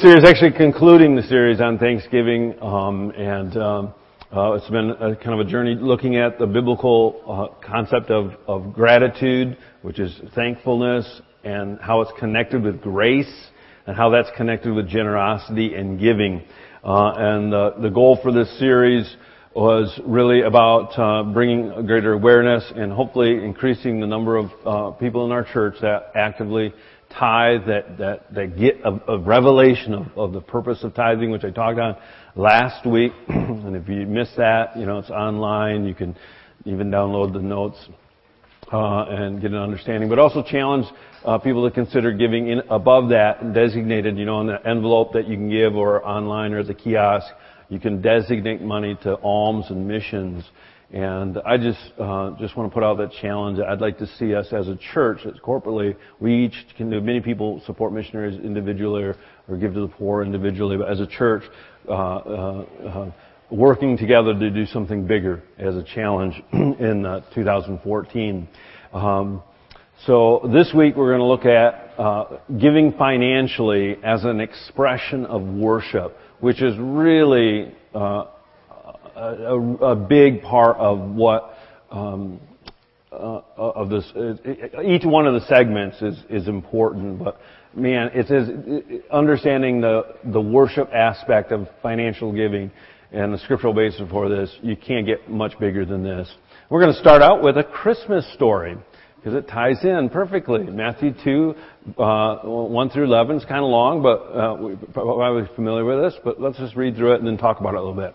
series actually concluding the series on Thanksgiving, um, and um, uh, it's been a, kind of a journey looking at the biblical uh, concept of, of gratitude, which is thankfulness, and how it's connected with grace, and how that's connected with generosity and giving. Uh, and the goal for this series was really about uh, bringing greater awareness and hopefully increasing the number of uh, people in our church that actively tithe, that, that, that get a, a revelation of, of, the purpose of tithing, which I talked on last week. and if you missed that, you know, it's online. You can even download the notes uh, and get an understanding. But also challenge uh, people to consider giving in above that designated, you know, in the envelope that you can give or online or at the kiosk. You can designate money to alms and missions. And I just uh, just want to put out that challenge. I'd like to see us as a church, as corporately, we each can do. Many people support missionaries individually or, or give to the poor individually, but as a church, uh, uh, uh working together to do something bigger as a challenge in uh, 2014. Um, so this week we're going to look at uh, giving financially as an expression of worship, which is really a, a big part of what um, uh, of this. Each one of the segments is is important, but man, it says understanding the the worship aspect of financial giving and the scriptural basis for this. You can't get much bigger than this. We're going to start out with a Christmas story because it ties in perfectly. Matthew 2, uh, 1 through 11 is kind of long, but uh, we're probably familiar with this, but let's just read through it and then talk about it a little bit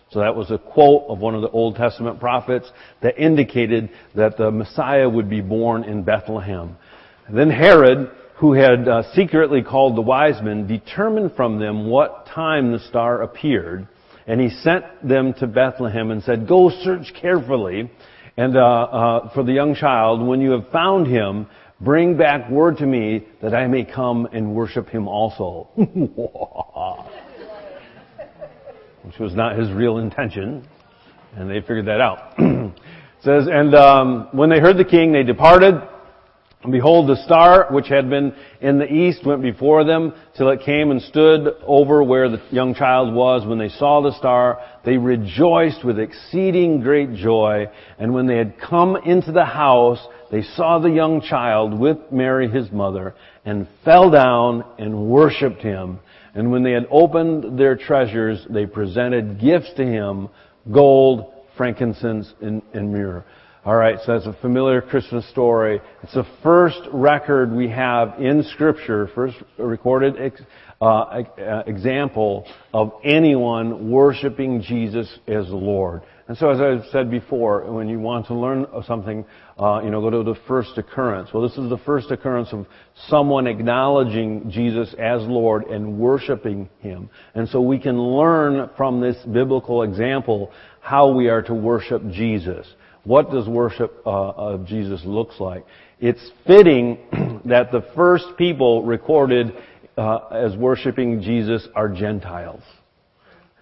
So that was a quote of one of the Old Testament prophets that indicated that the Messiah would be born in Bethlehem. Then Herod, who had uh, secretly called the wise men, determined from them what time the star appeared, and he sent them to Bethlehem and said, "Go search carefully, and uh, uh, for the young child. When you have found him, bring back word to me that I may come and worship him also." which was not his real intention, and they figured that out. says, and um, when they heard the king, they departed. And behold, the star which had been in the east went before them till it came and stood over where the young child was. When they saw the star, they rejoiced with exceeding great joy. And when they had come into the house, they saw the young child with Mary his mother and fell down and worshipped him. And when they had opened their treasures, they presented gifts to him, gold, frankincense, and, and myrrh. Alright, so that's a familiar Christmas story. It's the first record we have in Scripture, first recorded ex, uh, uh example of anyone worshiping Jesus as Lord. And so, as I've said before, when you want to learn something, uh, you know, go to the first occurrence. Well, this is the first occurrence of someone acknowledging Jesus as Lord and worshiping Him. And so we can learn from this biblical example how we are to worship Jesus. What does worship uh, of Jesus looks like? It's fitting that the first people recorded uh, as worshiping Jesus are Gentiles.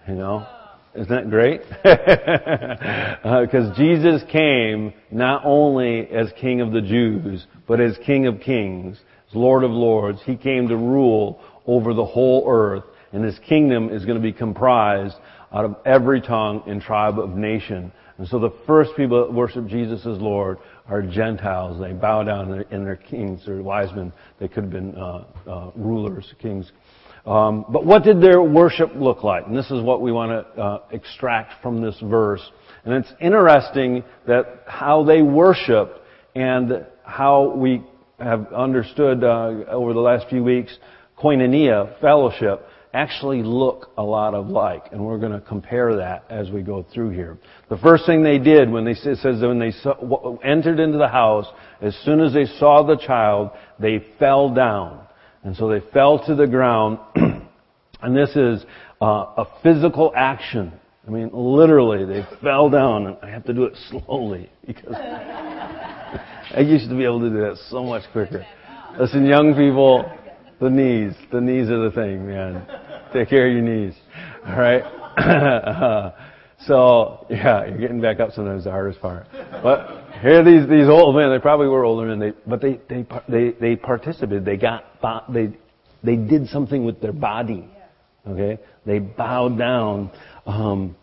You know? Isn't that great? Because uh, Jesus came not only as King of the Jews, but as King of Kings, as Lord of Lords. He came to rule over the whole earth, and His kingdom is going to be comprised out of every tongue and tribe of nation. And so the first people that worship Jesus as Lord are Gentiles. They bow down in their kings or wise men. They could have been uh, uh, rulers, kings. Um, but what did their worship look like? And this is what we want to uh, extract from this verse. And it's interesting that how they worshiped and how we have understood uh, over the last few weeks, koinonia, fellowship, actually look a lot of like, and we're going to compare that as we go through here. The first thing they did when they says when they entered into the house, as soon as they saw the child, they fell down, and so they fell to the ground. and this is uh, a physical action. I mean, literally, they fell down, and I have to do it slowly because I used to be able to do that so much quicker. Listen, young people, the knees. The knees are the thing, man. Take care of your knees. All right? so, yeah, you're getting back up sometimes the hardest part. But here these, these old men, they probably were older men, they, but they, they, they, they participated. They got, they, they did something with their body. Okay? They bowed down. Um,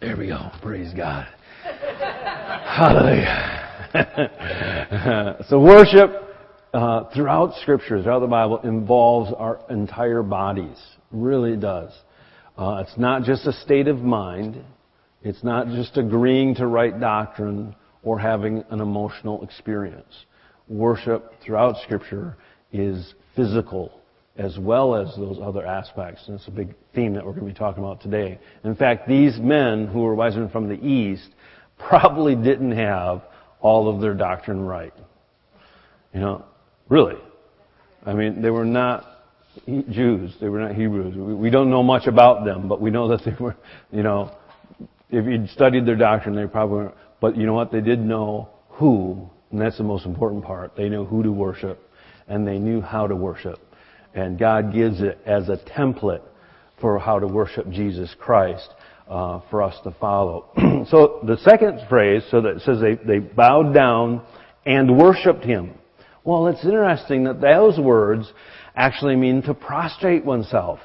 there we go. Praise God. Hallelujah. so worship uh, throughout Scripture, throughout the Bible, involves our entire bodies. Really does. Uh, it's not just a state of mind. It's not just agreeing to right doctrine or having an emotional experience. Worship throughout Scripture is physical as well as those other aspects. And it's a big theme that we're going to be talking about today. In fact, these men who were wise men from the East probably didn't have all of their doctrine right. You know, Really. I mean, they were not Jews. They were not Hebrews. We don't know much about them, but we know that they were, you know, if you'd studied their doctrine, they probably weren't. But you know what? They did know who, and that's the most important part. They knew who to worship, and they knew how to worship. And God gives it as a template for how to worship Jesus Christ uh, for us to follow. so the second phrase, so that says they, they bowed down and worshipped Him. Well, it's interesting that those words actually mean to prostrate oneself,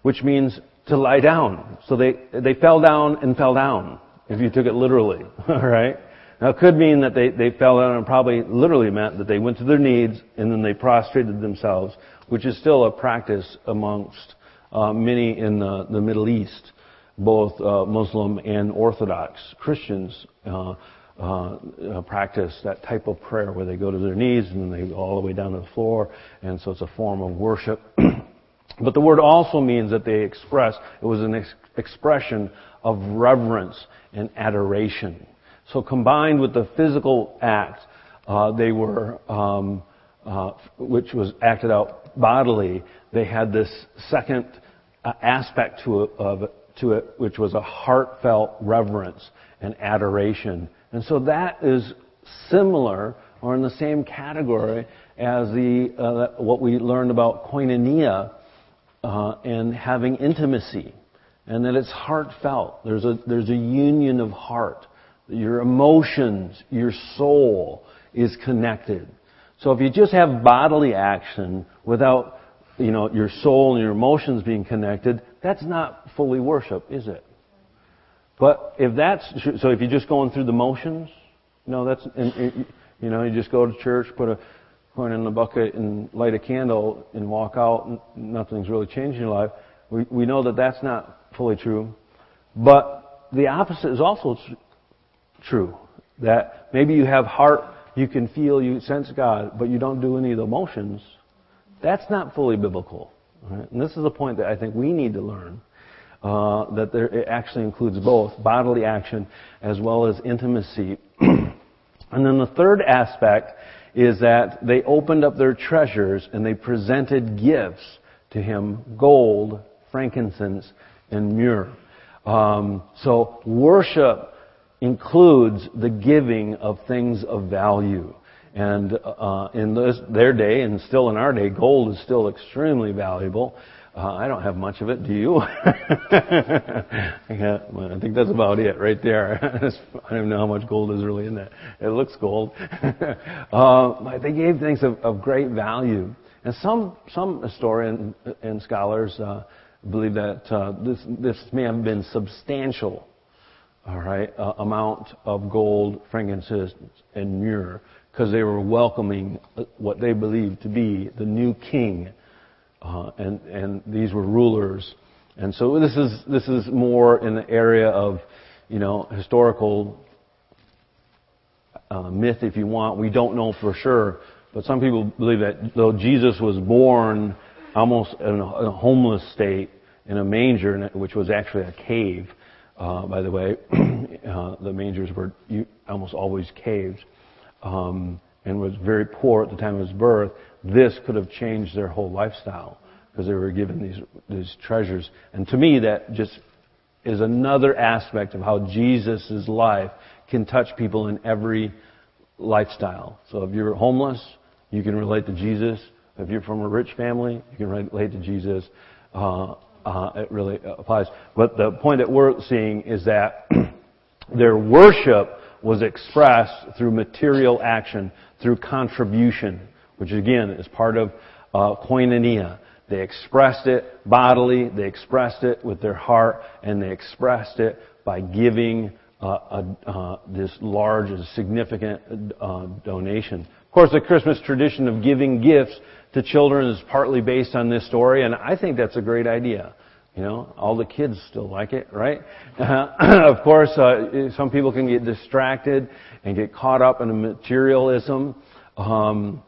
which means to lie down. So they, they fell down and fell down, if you took it literally, alright? Now it could mean that they, they fell down and probably literally meant that they went to their knees and then they prostrated themselves, which is still a practice amongst uh, many in the, the Middle East, both uh, Muslim and Orthodox Christians. Uh, uh, uh, practice that type of prayer where they go to their knees and then they go all the way down to the floor, and so it's a form of worship. but the word also means that they express, it was an ex- expression of reverence and adoration. So combined with the physical act, uh, they were, um, uh, which was acted out bodily, they had this second uh, aspect to it, of to it, which was a heartfelt reverence and adoration and so that is similar or in the same category as the, uh, what we learned about koinonia uh, and having intimacy. And that it's heartfelt. There's a, there's a union of heart. Your emotions, your soul is connected. So if you just have bodily action without, you know, your soul and your emotions being connected, that's not fully worship, is it? But if that's so, if you're just going through the motions, no, that's and, you know, you just go to church, put a coin in the bucket, and light a candle, and walk out, and nothing's really changed in your life. We we know that that's not fully true, but the opposite is also true. That maybe you have heart, you can feel, you sense God, but you don't do any of the motions. That's not fully biblical. Right? And this is a point that I think we need to learn uh, that there, it actually includes both bodily action as well as intimacy. and then the third aspect is that they opened up their treasures and they presented gifts to him gold, frankincense, and myrrh. Um, so worship includes the giving of things of value. And uh, in this, their day, and still in our day, gold is still extremely valuable. Uh, I don't have much of it. Do you? yeah, I think that's about it right there. I don't know how much gold is really in that. It looks gold. uh, they gave things of, of, great value, and some some historians and scholars uh, believe that uh, this this may have been substantial. All right, uh, amount of gold, frankincense, and myrrh, because they were welcoming what they believed to be the new king uh, and and these were rulers, and so this is this is more in the area of, you know, historical uh, myth, if you want. We don't know for sure But some people believe that though Jesus was born almost in a homeless state in a manger, which was actually a cave, uh, by the way, uh, the mangers were almost always caves, um, and was very poor at the time of his birth. This could have changed their whole lifestyle because they were given these these treasures. And to me, that just is another aspect of how Jesus' life can touch people in every lifestyle. So if you're homeless, you can relate to Jesus. If you're from a rich family, you can relate to Jesus. Uh, uh, it really applies. But the point that we're seeing is that their worship was expressed through material action, through contribution, which again is part of uh, koinonia. They expressed it bodily, they expressed it with their heart, and they expressed it by giving uh, uh, this large and significant uh, donation. Of course, the Christmas tradition of giving gifts to children is partly based on this story, and I think that's a great idea. You know, all the kids still like it, right? of course, uh, some people can get distracted and get caught up in materialism. Um,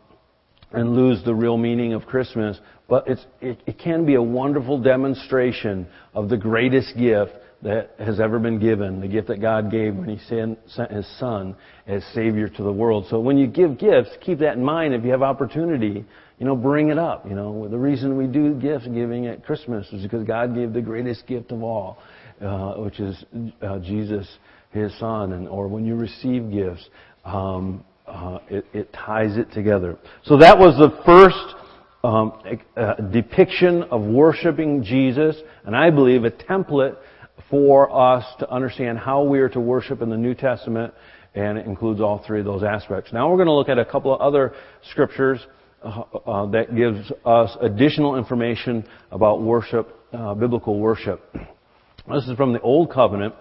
and lose the real meaning of Christmas. But it, it can be a wonderful demonstration of the greatest gift that has ever been given, the gift that God gave when He sent His Son as Savior to the world. So when you give gifts, keep that in mind. If you have opportunity, you know, bring it up. You know, the reason we do gift giving at Christmas is because God gave the greatest gift of all, uh, which is uh, Jesus, His Son. And or when you receive gifts, um, uh, it, it, ties it together. So that was the first um, uh, depiction of worshiping Jesus, and I believe a template for us to understand how we are to worship in the New Testament, and it includes all three of those aspects. Now we're going to look at a couple of other scriptures uh, uh, that gives us additional information about worship, uh, biblical worship. This is from the Old Covenant,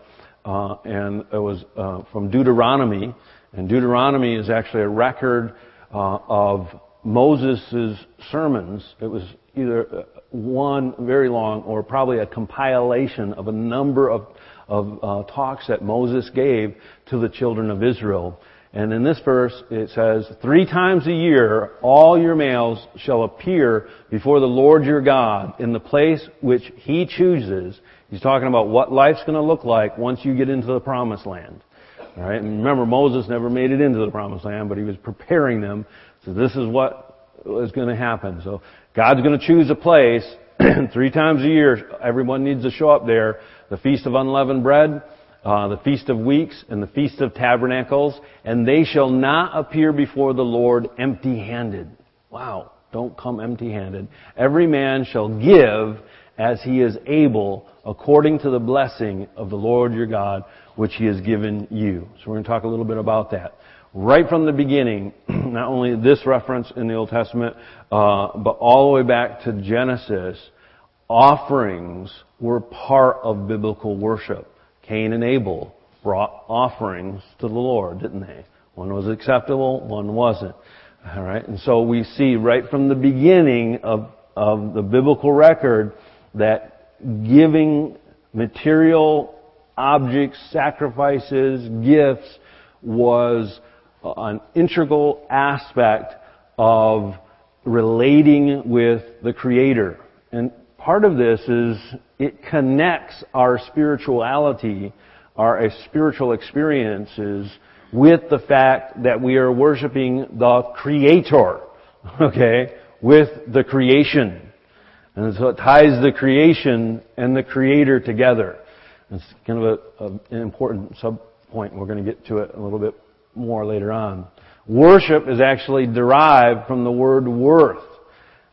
uh, and it was from Deuteronomy, and Deuteronomy is actually a record uh, of Moses' sermons. It was either uh, one very long or probably a compilation of a number of, of uh, talks that Moses gave to the children of Israel. And in this verse, it says, Three times a year, all your males shall appear before the Lord your God in the place which He chooses. He's talking about what life's going to look like once you get into the promised land. All right. And remember, Moses never made it into the promised land, but he was preparing them. So this is what was going to happen. So God's going to choose a place. Three times a year, everyone needs to show up there. The Feast of Unleavened Bread, uh, the Feast of Weeks, and the Feast of Tabernacles. And they shall not appear before the Lord empty-handed. Wow. Don't come empty-handed. Every man shall give as he is able according to the blessing of the Lord your God which He has given you. So we're going to talk a little bit about that. Right from the beginning, not only this reference in the Old Testament, uh, but all the way back to Genesis, offerings were part of biblical worship. Cain and Abel brought offerings to the Lord, didn't they? One was acceptable, one wasn't. Alright, and so we see right from the beginning of, of the biblical record that giving material objects, sacrifices, gifts was an integral aspect of relating with the Creator. And part of this is it connects our spirituality, our uh, spiritual experiences with the fact that we are worshiping the Creator, okay, with the creation. And so it ties the creation and the Creator together. It's kind of a, a, an important sub point. We're going to get to it a little bit more later on. Worship is actually derived from the word worth.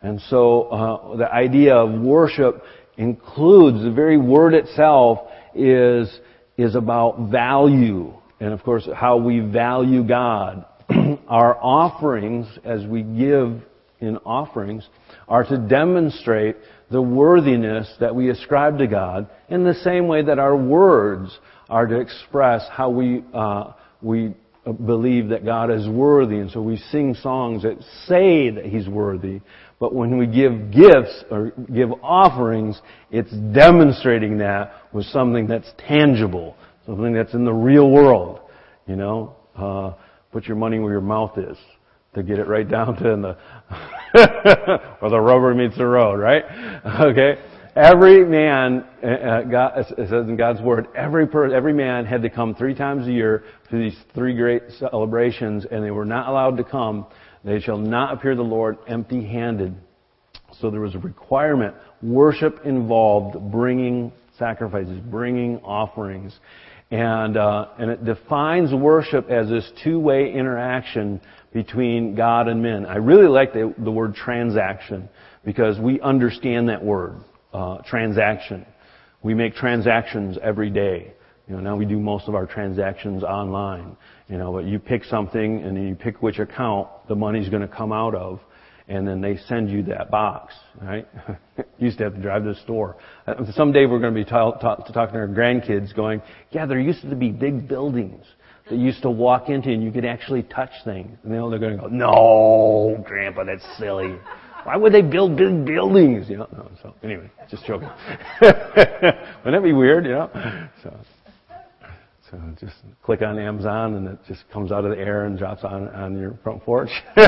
And so uh, the idea of worship includes the very word itself is is about value and of course how we value God. Our offerings as we give in offerings are to demonstrate the worthiness that we ascribe to God in the same way that our words are to express how we, uh, we believe that God is worthy. And so we sing songs that say that He's worthy. But when we give gifts or give offerings, it's demonstrating that with something that's tangible, something that's in the real world. You know, uh, put your money where your mouth is. to get it right down to the where the rubber meets the road, right? Okay. Every man, uh, uh, God, it says in God's word, every per, every man had to come three times a year to these three great celebrations, and they were not allowed to come. They shall not appear to the Lord empty-handed. So there was a requirement. Worship involved bringing sacrifices, bringing offerings. And, uh, and it defines worship as this two-way interaction between God and men. I really like the, the word transaction because we understand that word, uh, transaction. We make transactions every day. You know, now we do most of our transactions online. You know, but you pick something and then you pick which account the money's going to come out of and then they send you that box, right? you used to have to drive to the store. Uh, someday we're going to be ta- ta- talking to our grandkids going, yeah, there used to be big buildings that you used to walk into and you could actually touch things. And they're going to go, no, Grandpa, that's silly. Why would they build big buildings? You know, no, so anyway, just joking. Wouldn't that be weird, you know? So, so just click on Amazon and it just comes out of the air and drops on, on your front porch. yeah,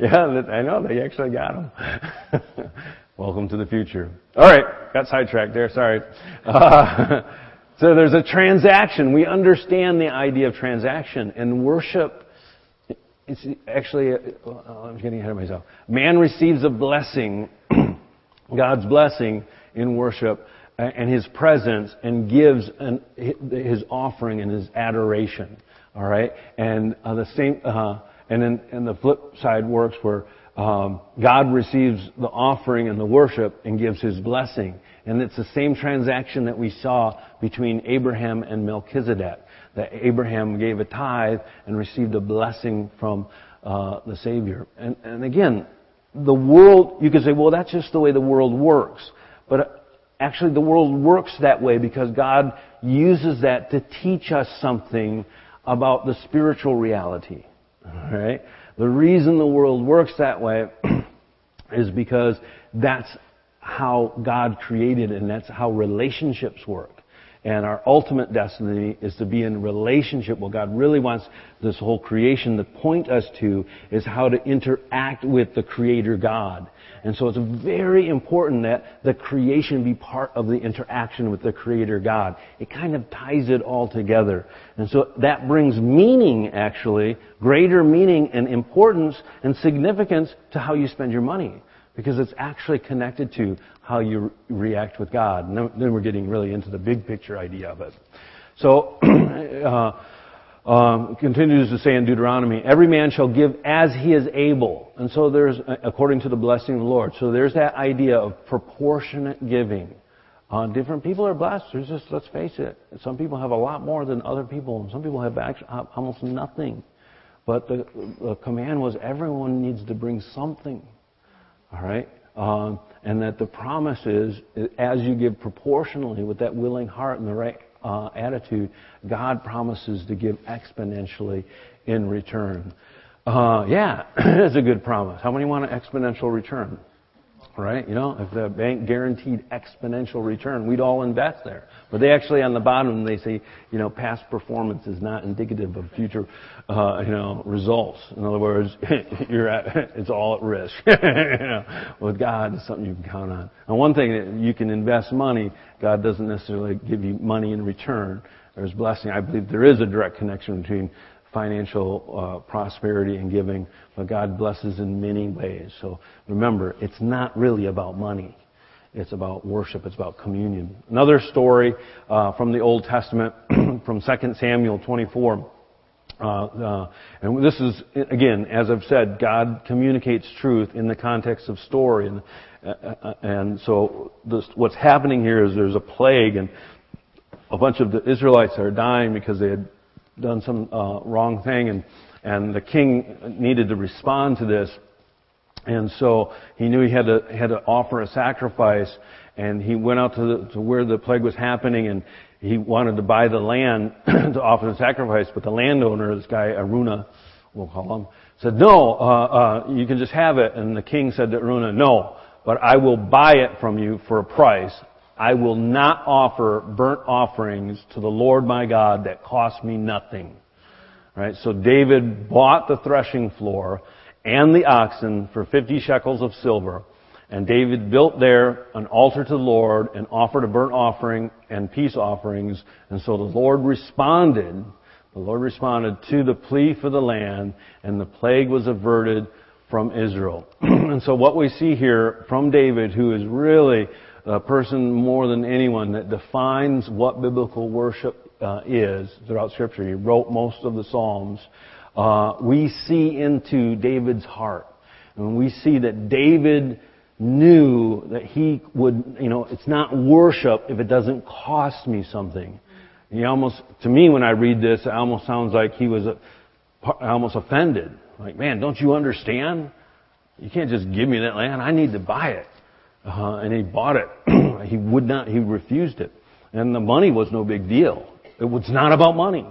I know, they actually got them. Welcome to the future. Alright, got sidetracked there, sorry. Uh, so there's a transaction. We understand the idea of transaction and worship. It's actually, uh, I'm getting ahead of myself. Man receives a blessing, God's blessing in worship and his presence and gives an, his offering and his adoration. All right, and uh, the same, uh, and then and the flip side works where um, God receives the offering and the worship and gives his blessing, and it's the same transaction that we saw between Abraham and Melchizedek. That Abraham gave a tithe and received a blessing from uh, the Savior. And, and again, the world, you could say, well, that's just the way the world works. But Actually, the world works that way because God uses that to teach us something about the spiritual reality. Right? The reason the world works that way is because that's how God created and that's how relationships work. And our ultimate destiny is to be in relationship. What God really wants this whole creation to point us to is how to interact with the Creator God. And so it's very important that the creation be part of the interaction with the Creator God. It kind of ties it all together. And so that brings meaning, actually, greater meaning and importance and significance to how you spend your money because it's actually connected to how you react with God. And then we're getting really into the big picture idea of it. So, uh, um, continues to say in Deuteronomy, every man shall give as he is able. And so there's, according to the blessing of the Lord. So there's that idea of proportionate giving. Uh, different people are blessed. There's just, let's face it, some people have a lot more than other people, and some people have actually, almost nothing. But the, the command was everyone needs to bring something. All right? Um, and that the promise is, as you give proportionally with that willing heart and the right uh, attitude, God promises to give exponentially in return. Uh, yeah, it's a good promise. How many want an exponential return? Right? You know, if the bank guaranteed exponential return, we'd all invest there. But they actually on the bottom they say, you know, past performance is not indicative of future, uh, you know, results. In other words, you're at, it's all at risk. you know, with God, it's something you can count on. And one thing you can invest money, God doesn't necessarily give you money in return. There's blessing. I believe there is a direct connection between financial uh, prosperity and giving, but God blesses in many ways. So remember, it's not really about money. It's about worship. It's about communion. Another story uh, from the Old Testament, from 2 Samuel 24. Uh, uh, and this is, again, as I've said, God communicates truth in the context of story. And, uh, uh, and so this, what's happening here is there's a plague and a bunch of the Israelites are dying because they had done some uh, wrong thing, and and the king needed to respond to this, and so he knew he had to had to offer a sacrifice, and he went out to the, to where the plague was happening, and he wanted to buy the land to offer the sacrifice, but the landowner, this guy Araunah, we'll call him, said, "No, uh, uh, you can just have it." And the king said to Araunah, "No." But I will buy it from you for a price. I will not offer burnt offerings to the Lord my God that cost me nothing. Right? So David bought the threshing floor and the oxen for 50 shekels of silver. And David built there an altar to the Lord and offered a burnt offering and peace offerings. And so the Lord responded, the Lord responded to the plea for the land and the plague was averted from Israel. and so what we see here from David, who is really a person more than anyone that defines what biblical worship uh, is throughout Scripture. He wrote most of the Psalms. Uh, we see into David's heart. And we see that David knew that he would, you know, it's not worship if it doesn't cost me something. He almost, to me when I read this, it almost sounds like he was almost offended. Like, man, don't you understand? You can't just give me that land. I need to buy it. Uh, and he bought it. he would not, he refused it. And the money was no big deal. It was not about money.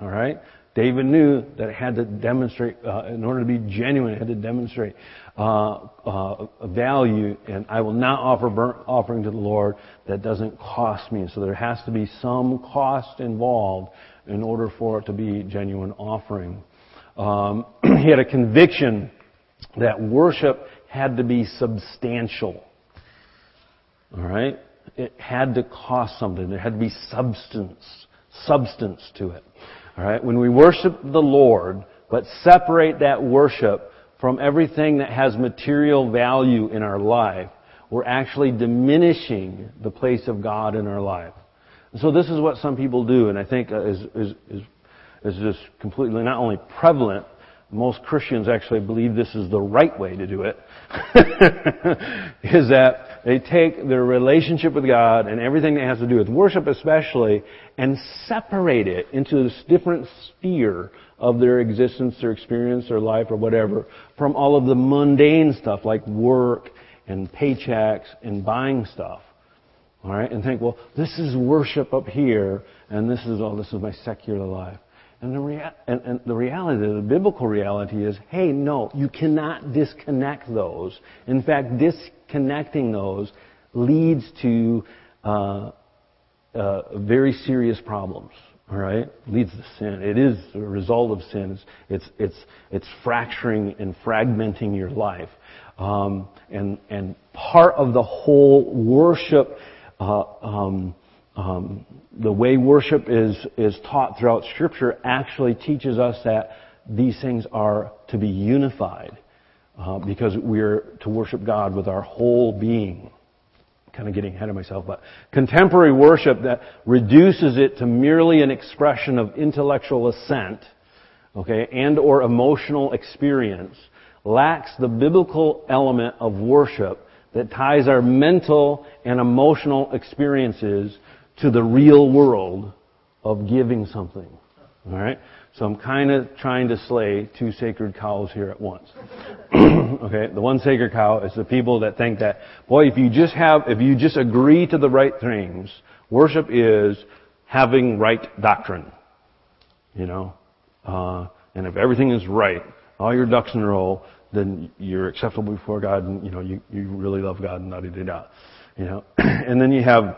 Alright? David knew that it had to demonstrate, uh, in order to be genuine, it had to demonstrate uh, uh, value. And I will not offer burnt offering to the Lord that doesn't cost me. So there has to be some cost involved in order for it to be genuine offering. Um, he had a conviction that worship had to be substantial. All right, it had to cost something. There had to be substance, substance to it. Alright? When we worship the Lord, but separate that worship from everything that has material value in our life, we're actually diminishing the place of God in our life. And so this is what some people do, and I think is, is, is, is just completely not only prevalent, most Christians actually believe this is the right way to do it, is that they take their relationship with God and everything that has to do with worship especially and separate it into this different sphere of their existence, their experience, their life, or whatever, from all of the mundane stuff like work and paychecks and buying stuff. Alright? And think, well, this is worship up here, and this is, oh, this is my secular life. And the, rea- and, and the reality, the biblical reality is, hey, no, you cannot disconnect those. In fact, disconnecting those leads to uh, uh, very serious problems. All right, leads to sin. It is a result of sin. It's it's it's, it's fracturing and fragmenting your life. Um, and and part of the whole worship. Uh, um, um, the way worship is, is taught throughout Scripture actually teaches us that these things are to be unified uh, because we're to worship God with our whole being. Kind of getting ahead of myself, but contemporary worship that reduces it to merely an expression of intellectual assent, okay, and or emotional experience lacks the biblical element of worship that ties our mental and emotional experiences to the real world of giving something. Alright? So I'm kind of trying to slay two sacred cows here at once. okay? The one sacred cow is the people that think that, boy, if you just have, if you just agree to the right things, worship is having right doctrine. You know? Uh, and if everything is right, all your ducks in a row, then you're acceptable before God and, you know, you, you really love God and da da da. You know? and then you have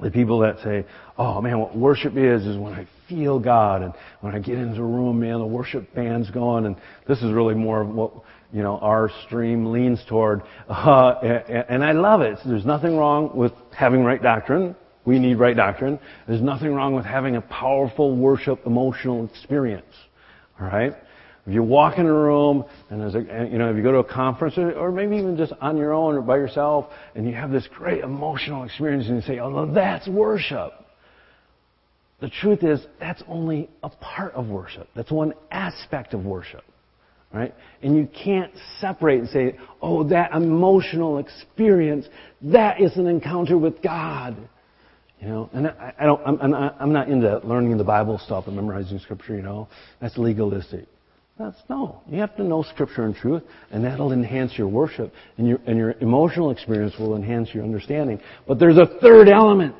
the people that say, oh man, what worship is, is when I feel God and when I get into a room, man, the worship band's going and this is really more of what, you know, our stream leans toward. Uh, and, and I love it. There's nothing wrong with having right doctrine. We need right doctrine. There's nothing wrong with having a powerful worship emotional experience. Alright? If you walk in a room and a, you know, if you go to a conference or, maybe even just on your own or by yourself and you have this great emotional experience and you say, oh, that's worship. The truth is, that's only a part of worship. That's one aspect of worship. Right? And you can't separate and say, oh, that emotional experience, that is an encounter with God. You know, and I, I don't, I'm, I'm not into learning the Bible stuff and memorizing scripture, you know. That's legalistic. That's no. You have to know Scripture and truth, and that'll enhance your worship, and your, and your emotional experience will enhance your understanding. But there's a third element.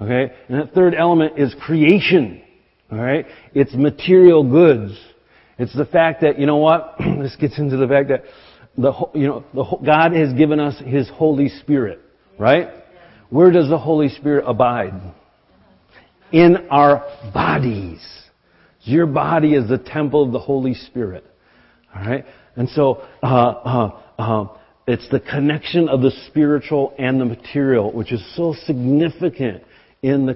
Okay? And that third element is creation. Alright? It's material goods. It's the fact that, you know what? this gets into the fact that the, you know, the, God has given us His Holy Spirit. Right? Where does the Holy Spirit abide? In our bodies. Your body is the temple of the Holy Spirit. Alright? And so, uh, uh, uh, it's the connection of the spiritual and the material, which is so significant in the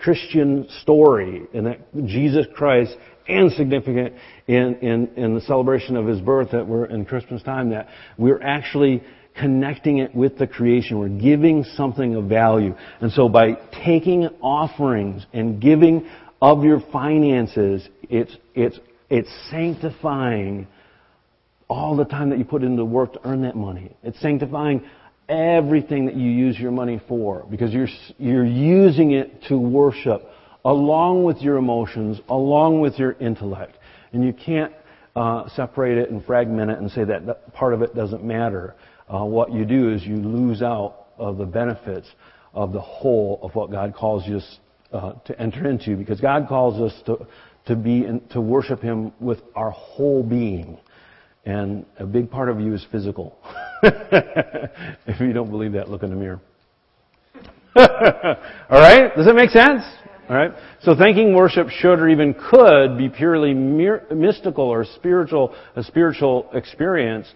Christian story, in that Jesus Christ, and significant in, in, in the celebration of His birth that we're in Christmas time, that we're actually connecting it with the creation. We're giving something of value. And so by taking offerings and giving of your finances, it's, it's, it's sanctifying all the time that you put into work to earn that money. It's sanctifying everything that you use your money for because you're, you're using it to worship along with your emotions, along with your intellect. And you can't uh, separate it and fragment it and say that, part of it doesn't matter. Uh, what you do is you lose out of the benefits of the whole of what God calls you uh, to enter into because God calls us to, to be in, to worship Him with our whole being. And a big part of you is physical. if you don't believe that, look in the mirror. All right? Does that make sense? All right? So thanking worship should or even could be purely mystical or spiritual, a spiritual experience,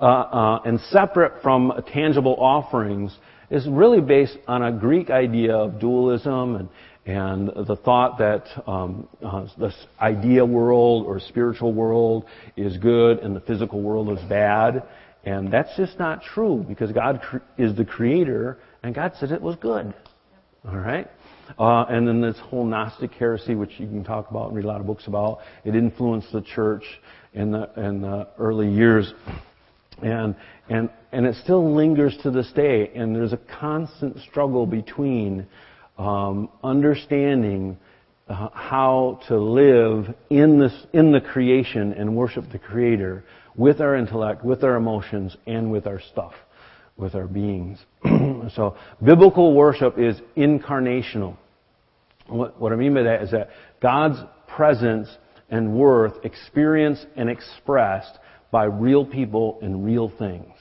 uh, uh, and separate from tangible offerings is really based on a Greek idea of dualism and, and the thought that um, uh, this idea world or spiritual world is good and the physical world is bad. And that's just not true because God is the creator and God said it was good. All right? Uh, and then this whole Gnostic heresy, which you can talk about and read a lot of books about, it influenced the church in the, in the early years. And, and, and it still lingers to this day. And there's a constant struggle between um, understanding uh, how to live in this in the creation and worship the Creator with our intellect, with our emotions, and with our stuff, with our beings. so biblical worship is incarnational. What, what I mean by that is that God's presence and worth experienced and expressed by real people and real things.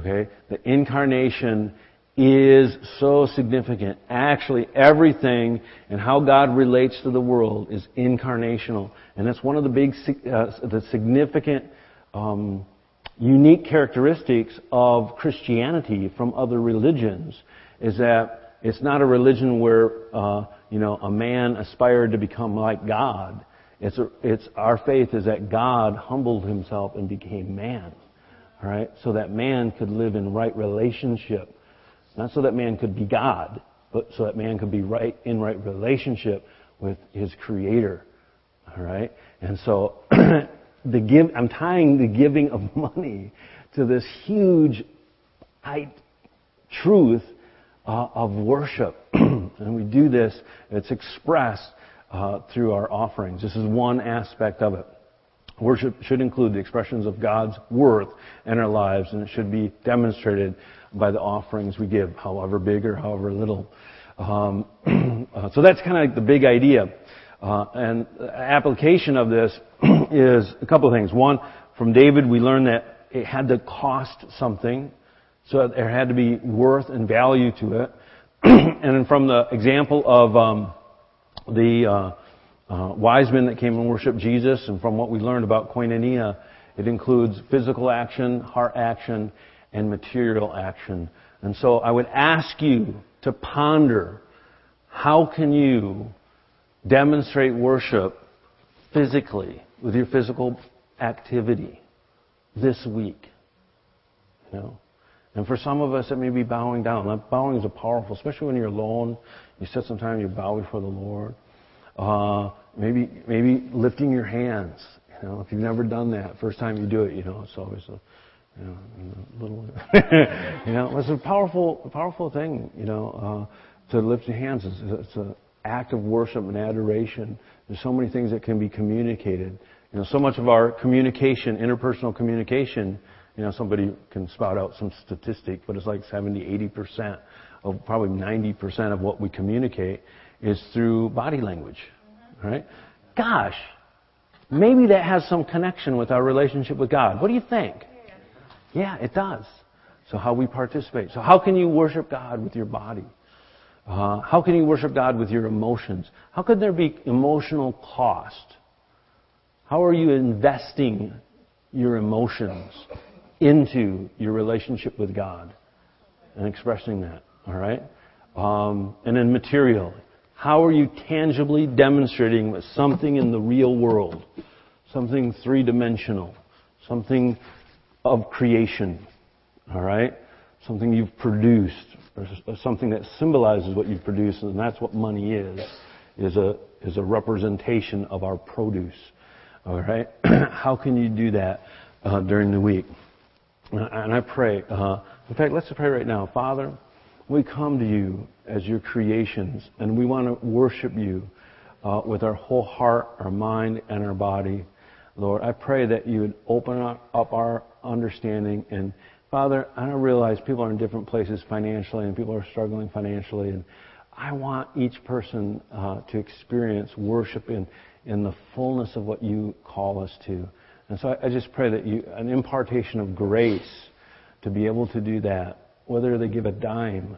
Okay? The incarnation is so significant. Actually, everything and how God relates to the world is incarnational. And that's one of the big, uh, the significant, um, unique characteristics of Christianity from other religions is that it's not a religion where, uh, you know, a man aspired to become like God. It's, a, it's our faith is that God humbled himself and became man. All right? So that man could live in right relationship not so that man could be God, but so that man could be right in right relationship with his creator. All right? And so the give I'm tying the giving of money to this huge truth uh, of worship. and we do this, it's expressed uh, through our offerings. This is one aspect of it. Worship should include the expressions of God's worth in our lives, and it should be demonstrated by the offerings we give, however big or however little. Um, uh, so that's kind of like the big idea. Uh, and application of this is a couple of things. One, from David, we learn that it had to cost something, so there had to be worth and value to it. and then from the example of um, the uh, uh, wise men that came and worshiped Jesus, and from what we learned about koinonia, it includes physical action, heart action, and material action. And so I would ask you to ponder how can you demonstrate worship physically with your physical activity this week? You know? And for some of us, it may be bowing down. Now, bowing is a powerful, especially when you're alone. You sit some time, you bow before the Lord. Uh, maybe, maybe lifting your hands. You know, if you've never done that, first time you do it, you know, it's always a you know, little, you know, it's a powerful, powerful thing, you know, uh, to lift your hands. It's, it's an act of worship and adoration. There's so many things that can be communicated. You know, so much of our communication, interpersonal communication, you know, somebody can spout out some statistic, but it's like 70, 80% of probably 90% of what we communicate is through body language, right? Gosh, maybe that has some connection with our relationship with God. What do you think? Yeah, it does. So how we participate. So how can you worship God with your body? Uh, how can you worship God with your emotions? How could there be emotional cost How are you investing your emotions into your relationship with God and expressing that? All right? Um, and then material. How are you tangibly demonstrating something in the real world? Something three dimensional. Something of creation. All right? Something you've produced. Or something that symbolizes what you've produced, and that's what money is. Is a, is a representation of our produce. All right? How can you do that uh, during the week? And I pray, uh, in fact, let's pray right now. Father, we come to you as your creations, and we want to worship you uh, with our whole heart, our mind, and our body. Lord, I pray that you would open up our understanding. And Father, I don't realize people are in different places financially, and people are struggling financially. And I want each person uh, to experience worship in, in the fullness of what you call us to. And so I, I just pray that you, an impartation of grace to be able to do that whether they give a dime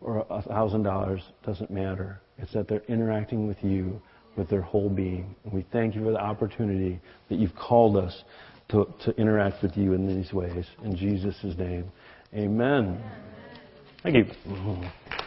or a thousand dollars doesn't matter. It's that they're interacting with you with their whole being. And we thank you for the opportunity that you've called us to, to interact with you in these ways. In Jesus' name, amen. Thank you.